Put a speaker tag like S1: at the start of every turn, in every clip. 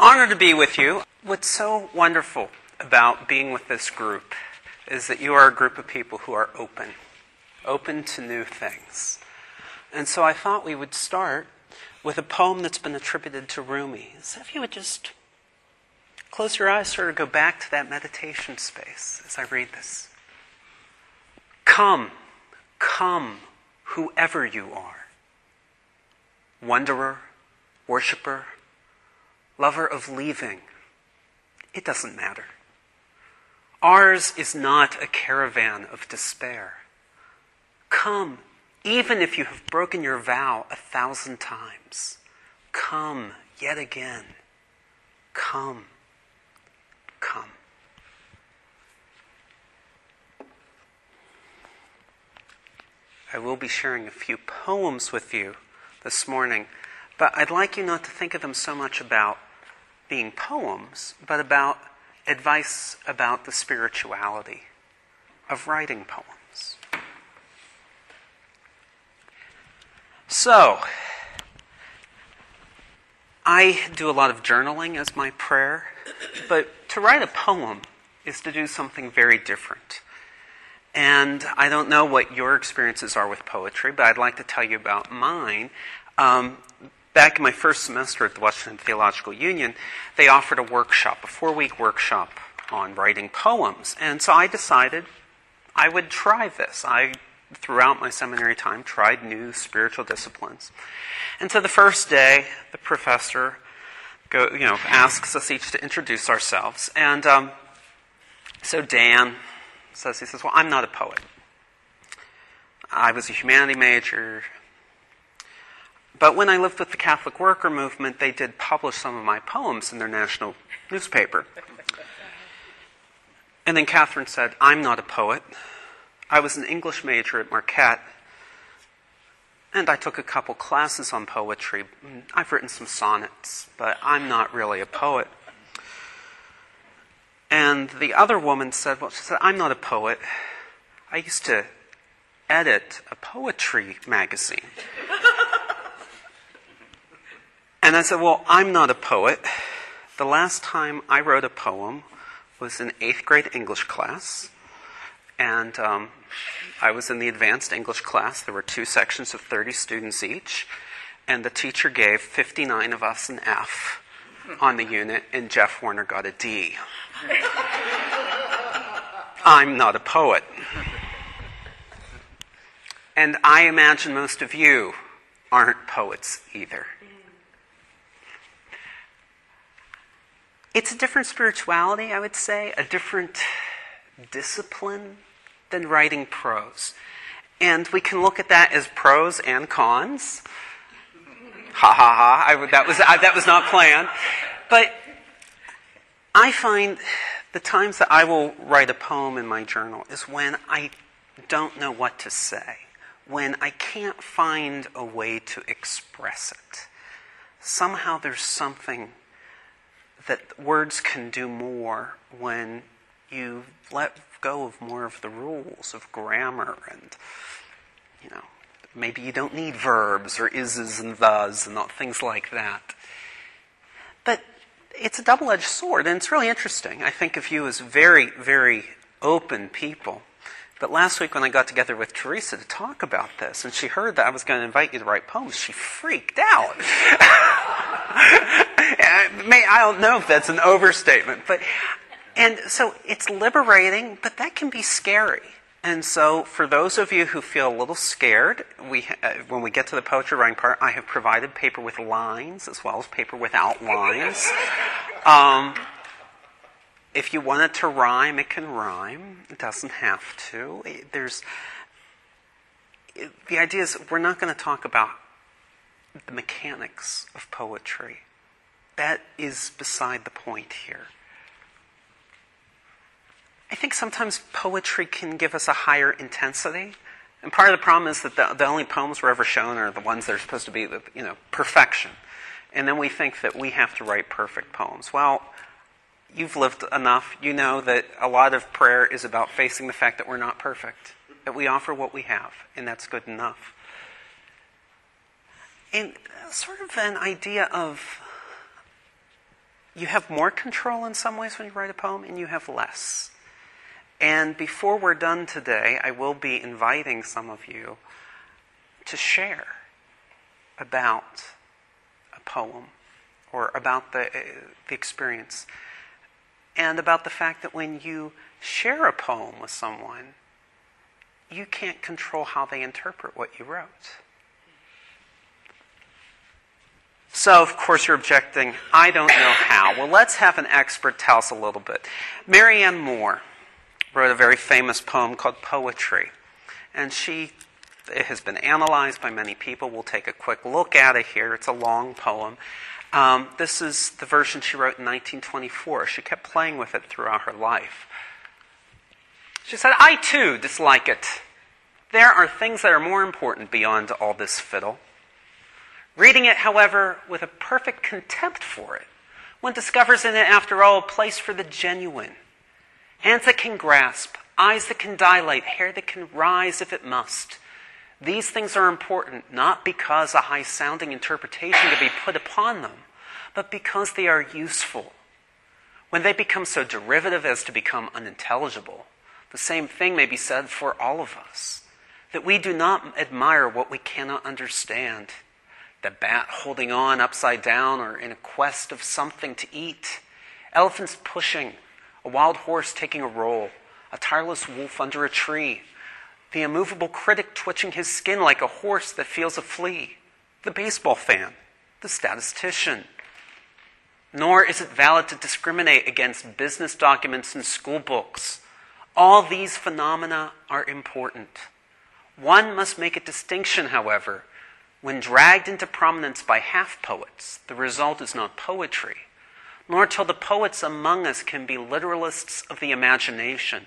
S1: honor to be with you. What's so wonderful about being with this group is that you are a group of people who are open, open to new things. And so I thought we would start with a poem that's been attributed to Rumi. So if you would just close your eyes, sort of go back to that meditation space as I read this. Come, come, whoever you are. Wanderer, worshiper, lover of leaving. It doesn't matter. Ours is not a caravan of despair. Come, even if you have broken your vow a thousand times. Come yet again. Come. Come. I will be sharing a few poems with you this morning, but I'd like you not to think of them so much about being poems, but about advice about the spirituality of writing poems. So, I do a lot of journaling as my prayer, but to write a poem is to do something very different. And I don't know what your experiences are with poetry, but I'd like to tell you about mine. Um, back in my first semester at the Washington Theological Union, they offered a workshop, a four week workshop on writing poems. And so I decided I would try this. I, throughout my seminary time, tried new spiritual disciplines. And so the first day, the professor go, you know, asks us each to introduce ourselves. And um, so Dan says, he says, Well, I'm not a poet. I was a humanity major. But when I lived with the Catholic worker movement, they did publish some of my poems in their national newspaper. And then Catherine said, I'm not a poet. I was an English major at Marquette, and I took a couple classes on poetry. I've written some sonnets, but I'm not really a poet. And the other woman said, Well, she said, I'm not a poet. I used to edit a poetry magazine. And I said, Well, I'm not a poet. The last time I wrote a poem was in eighth grade English class. And um, I was in the advanced English class. There were two sections of 30 students each. And the teacher gave 59 of us an F on the unit, and Jeff Warner got a D. I'm not a poet. And I imagine most of you aren't poets either. It's a different spirituality, I would say, a different discipline than writing prose. And we can look at that as pros and cons. Ha ha ha. I, that, was, I, that was not planned. But I find the times that I will write a poem in my journal is when I don't know what to say, when I can't find a way to express it. Somehow there's something that words can do more when you let go of more of the rules of grammar and, you know, maybe you don't need verbs or ises and thes and things like that. But it's a double edged sword, and it's really interesting. I think of you as very, very open people. But last week when I got together with Teresa to talk about this, and she heard that I was going to invite you to write poems, she freaked out. I don't know if that's an overstatement, but and so it's liberating, but that can be scary. And so, for those of you who feel a little scared, we, uh, when we get to the poetry writing part, I have provided paper with lines as well as paper without lines. Um, if you want it to rhyme, it can rhyme. It doesn't have to. There's the idea is we're not going to talk about the mechanics of poetry. That is beside the point here. I think sometimes poetry can give us a higher intensity. And part of the problem is that the, the only poems we're ever shown are the ones that are supposed to be, you know, perfection. And then we think that we have to write perfect poems. Well, you've lived enough. You know that a lot of prayer is about facing the fact that we're not perfect, that we offer what we have, and that's good enough. And sort of an idea of you have more control in some ways when you write a poem, and you have less. And before we're done today, I will be inviting some of you to share about a poem or about the, uh, the experience and about the fact that when you share a poem with someone, you can't control how they interpret what you wrote. So, of course, you're objecting, I don't know how. Well, let's have an expert tell us a little bit. Marianne Moore wrote a very famous poem called Poetry. And she it has been analyzed by many people. We'll take a quick look at it here. It's a long poem. Um, this is the version she wrote in 1924. She kept playing with it throughout her life. She said, I too dislike it. There are things that are more important beyond all this fiddle. Reading it, however, with a perfect contempt for it, one discovers in it, after all, a place for the genuine. Hands that can grasp, eyes that can dilate, hair that can rise if it must. These things are important not because a high sounding interpretation can be put upon them, but because they are useful. When they become so derivative as to become unintelligible, the same thing may be said for all of us that we do not admire what we cannot understand the bat holding on upside down or in a quest of something to eat, elephants pushing, a wild horse taking a roll, a tireless wolf under a tree, the immovable critic twitching his skin like a horse that feels a flea, the baseball fan, the statistician. Nor is it valid to discriminate against business documents and school books. All these phenomena are important. One must make a distinction, however, when dragged into prominence by half poets, the result is not poetry, nor till the poets among us can be literalists of the imagination,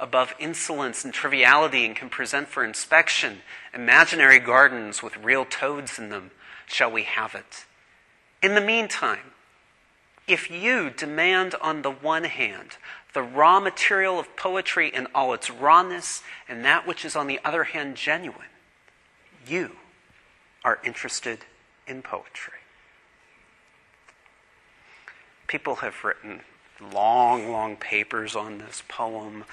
S1: above insolence and triviality, and can present for inspection imaginary gardens with real toads in them, shall we have it. In the meantime, if you demand on the one hand the raw material of poetry in all its rawness, and that which is on the other hand genuine, you are interested in poetry. People have written long, long papers on this poem.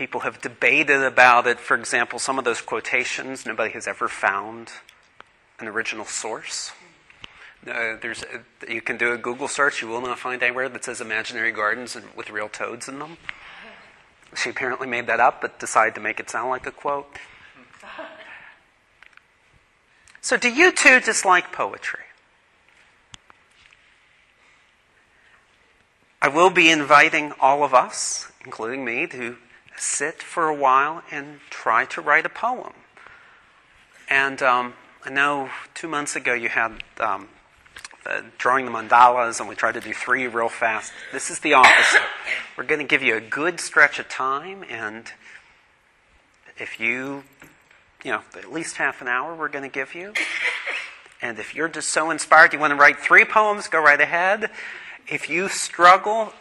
S1: People have debated about it. For example, some of those quotations, nobody has ever found an original source. Uh, there's a, you can do a Google search. You will not find anywhere that says imaginary gardens and, with real toads in them. She apparently made that up, but decided to make it sound like a quote. So, do you too dislike poetry? I will be inviting all of us, including me, to sit for a while and try to write a poem. And um, I know two months ago you had um, the drawing the mandalas, and we tried to do three real fast. This is the opposite. We're going to give you a good stretch of time, and if you you know, at least half an hour we're going to give you. And if you're just so inspired you want to write three poems, go right ahead. If you struggle,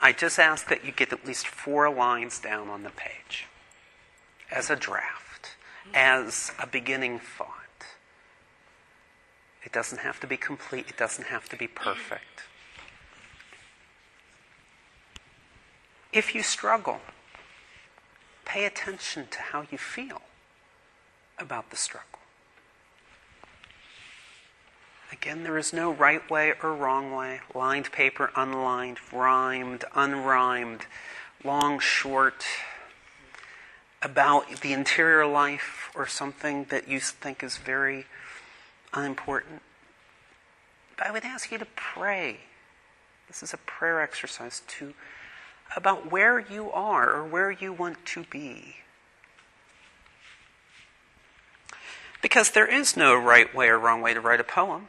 S1: I just ask that you get at least four lines down on the page as a draft, as a beginning thought. It doesn't have to be complete, it doesn't have to be perfect. If you struggle, pay attention to how you feel about the struggle. Again, there is no right way or wrong way, lined paper, unlined, rhymed, unrhymed, long, short, about the interior life or something that you think is very unimportant. But I would ask you to pray. This is a prayer exercise to about where you are or where you want to be. Because there is no right way or wrong way to write a poem.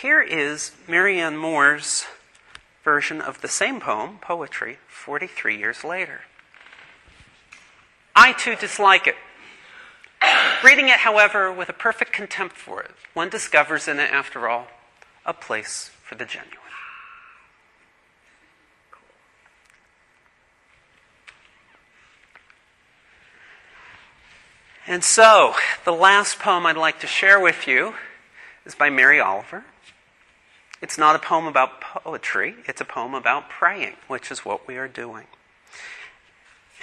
S1: Here is Marianne Moore's version of the same poem, poetry, 43 years later. I too dislike it. Reading it, however, with a perfect contempt for it, one discovers in it, after all, a place for the genuine. And so, the last poem I'd like to share with you is by Mary Oliver. It's not a poem about poetry, it's a poem about praying, which is what we are doing.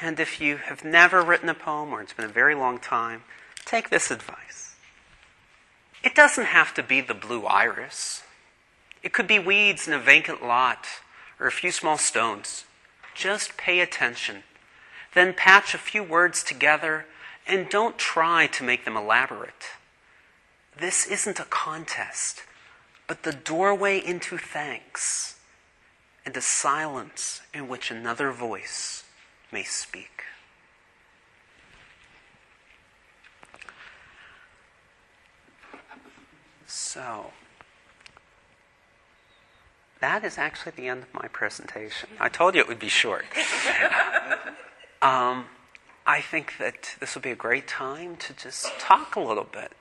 S1: And if you have never written a poem or it's been a very long time, take this advice. It doesn't have to be the blue iris. It could be weeds in a vacant lot or a few small stones. Just pay attention. Then patch a few words together and don't try to make them elaborate. This isn't a contest, but the doorway into thanks and a silence in which another voice may speak. So, that is actually the end of my presentation. I told you it would be short. um, I think that this will be a great time to just talk a little bit.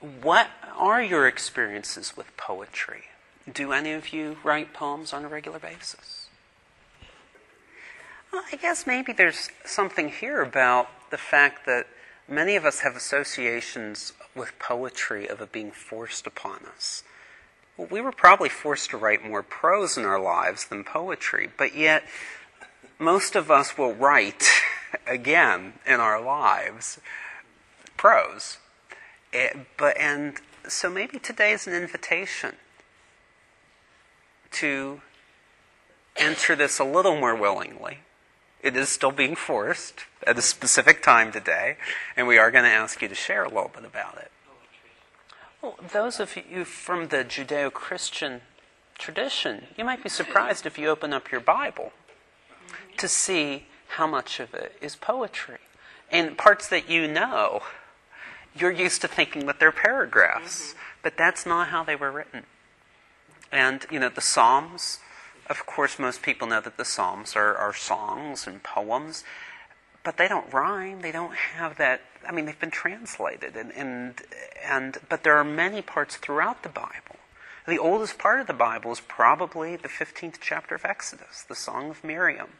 S1: What are your experiences with poetry? Do any of you write poems on a regular basis? Well, I guess maybe there's something here about the fact that many of us have associations with poetry of it being forced upon us. Well, we were probably forced to write more prose in our lives than poetry, but yet most of us will write again in our lives prose. It, eh, but and so maybe today is an invitation to enter this a little more willingly. It is still being forced at a specific time today, and we are going to ask you to share a little bit about it. Well, those of you from the Judeo Christian tradition, you might be surprised if you open up your Bible to see how much of it is poetry. And parts that you know, you're used to thinking that they're paragraphs, mm-hmm. but that's not how they were written. And, you know, the Psalms, of course, most people know that the Psalms are, are songs and poems, but they don't rhyme. They don't have that. I mean, they've been translated, and, and, and but there are many parts throughout the Bible. The oldest part of the Bible is probably the 15th chapter of Exodus, the Song of Miriam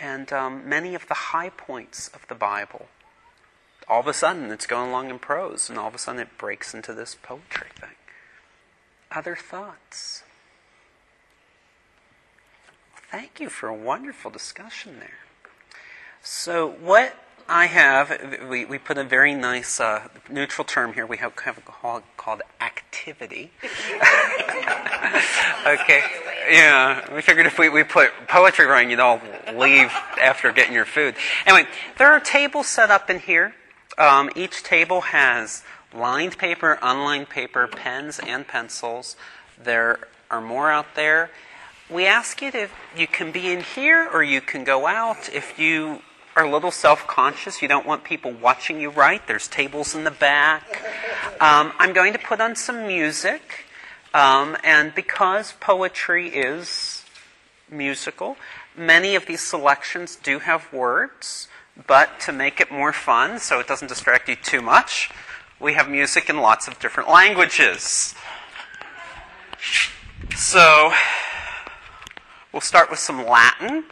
S1: and um, many of the high points of the Bible. All of a sudden, it's going along in prose, and all of a sudden, it breaks into this poetry thing. Other thoughts? Thank you for a wonderful discussion there. So, what I have, we, we put a very nice uh, neutral term here. We have, have a call, called activity. okay. Yeah, we figured if we, we put poetry writing, you'd all leave after getting your food. Anyway, there are tables set up in here. Um, each table has lined paper, unlined paper, pens, and pencils. There are more out there. We ask you to, you can be in here or you can go out. If you are a little self conscious, you don't want people watching you write, there's tables in the back. Um, I'm going to put on some music. Um, and because poetry is musical, many of these selections do have words, but to make it more fun, so it doesn't distract you too much, we have music in lots of different languages. So, we'll start with some Latin,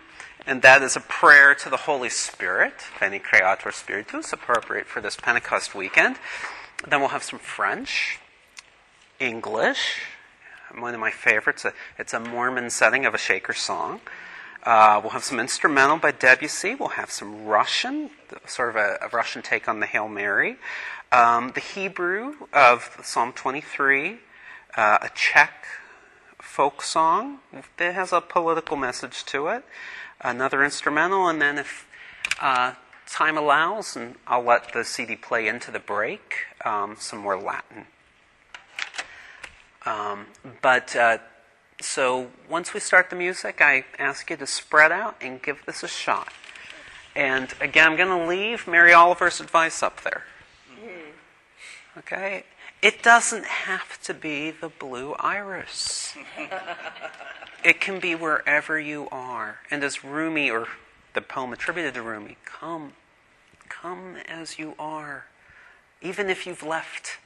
S1: and that is a prayer to the Holy Spirit, Veni Creator Spiritus, appropriate for this Pentecost weekend. Then we'll have some French. English, one of my favorites. It's a Mormon setting of a Shaker song. Uh, we'll have some instrumental by Debussy. We'll have some Russian, sort of a, a Russian take on the Hail Mary. Um, the Hebrew of Psalm 23, uh, a Czech folk song that has a political message to it. Another instrumental, and then if uh, time allows, and I'll let the CD play into the break, um, some more Latin. Um, but uh, so once we start the music, I ask you to spread out and give this a shot. And again, I'm going to leave Mary Oliver's advice up there. Mm-hmm. Okay? It doesn't have to be the blue iris. it can be wherever you are. And as Rumi, or the poem attributed to Rumi, come, come as you are, even if you've left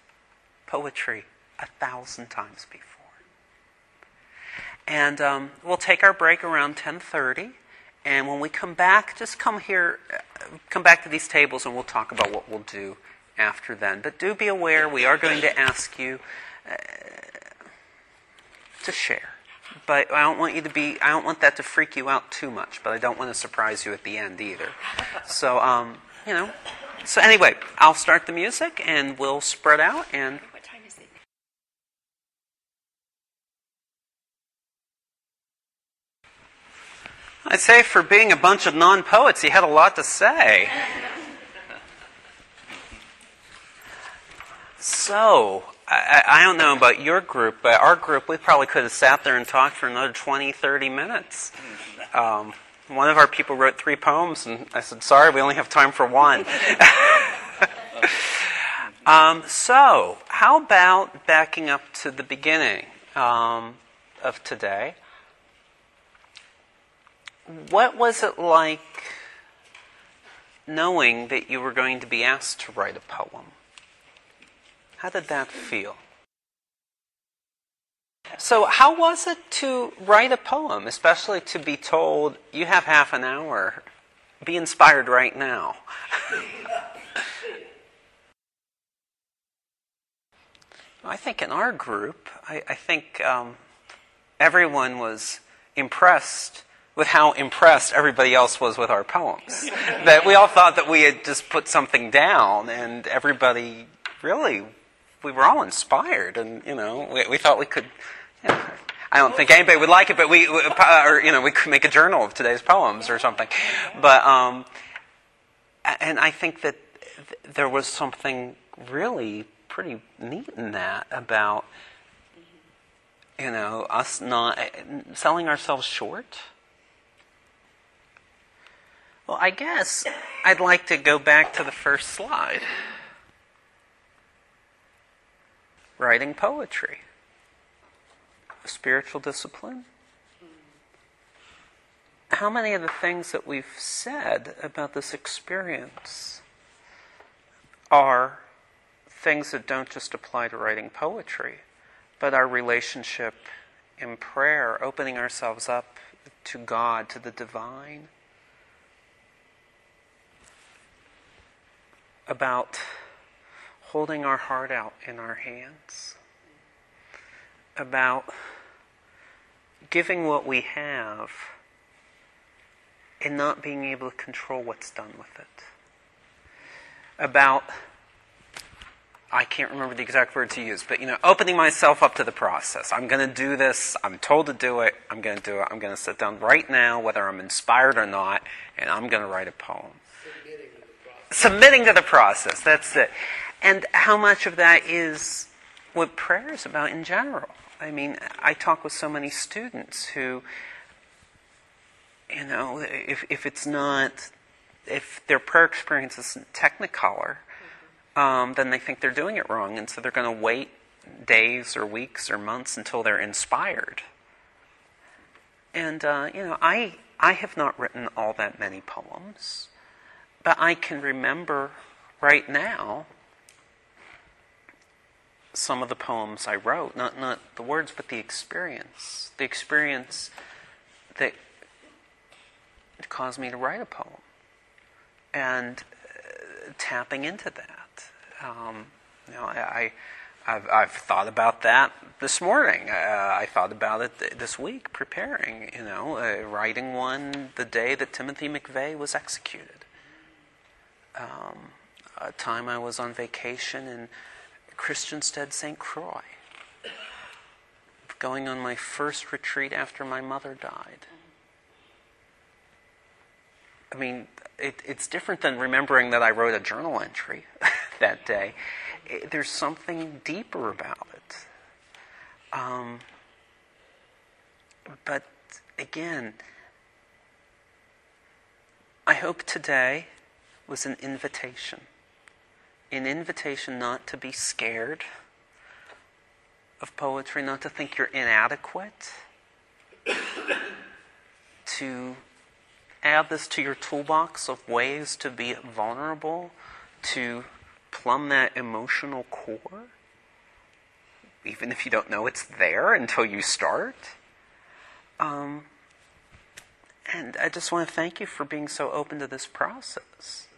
S1: poetry a thousand times before. And um, we'll take our break around 10:30, and when we come back, just come here, come back to these tables, and we'll talk about what we'll do after then. But do be aware, we are going to ask you. Uh, to share. But I don't want you to be, I don't want that to freak you out too much, but I don't want to surprise you at the end either. So, um, you know, so anyway, I'll start the music and we'll spread out and
S2: What time is it?
S1: I'd say for being a bunch of non poets, he had a lot to say. So, I, I don't know about your group, but our group, we probably could have sat there and talked for another 20, 30 minutes. Um, one of our people wrote three poems, and I said, sorry, we only have time for one. um, so, how about backing up to the beginning um, of today? What was it like knowing that you were going to be asked to write a poem? How did that feel? So, how was it to write a poem, especially to be told you have half an hour? Be inspired right now. I think in our group, I, I think um, everyone was impressed with how impressed everybody else was with our poems. that we all thought that we had just put something down, and everybody really, we were all inspired, and you know, we, we thought we could. You know, I don't think anybody would like it, but we, we- or you know, we could make a journal of today's poems or something. But um, and I think that th- there was something really pretty neat in that about you know us not selling ourselves short. Well, I guess I'd like to go back to the first slide. Writing poetry. A spiritual discipline. How many of the things that we've said about this experience are things that don't just apply to writing poetry, but our relationship in prayer, opening ourselves up to God, to the divine? About holding our heart out in our hands, about giving what we have and not being able to control what's done with it, about I can't remember the exact word to use, but you know, opening myself up to the process. I'm going to do this. I'm told to do it. I'm going to do it. I'm going to sit down right now, whether I'm inspired or not, and I'm going to write a poem submitting to the process. That's it. And how much of that is what prayer is about in general? I mean, I talk with so many students who, you know, if, if it's not, if their prayer experience isn't technicolor, um, then they think they're doing it wrong. And so they're going to wait days or weeks or months until they're inspired. And, uh, you know, I, I have not written all that many poems. But I can remember right now some of the poems I wrote, not not the words, but the experience, the experience that caused me to write a poem, and uh, tapping into that. Um, you know, I, I I've, I've thought about that this morning. Uh, I thought about it th- this week, preparing. You know, uh, writing one the day that Timothy McVeigh was executed um, a time I was on vacation in Christiansted, St. Croix, going on my first retreat after my mother died. I mean, it, it's different than remembering that I wrote a journal entry that day. It, there's something deeper about it. Um, but again, I hope today was an invitation. An invitation not to be scared of poetry, not to think you're inadequate, to add this to your toolbox of ways to be vulnerable, to plumb that emotional core, even if you don't know it's there until you start. Um, and I just want to thank you for being so open to this process.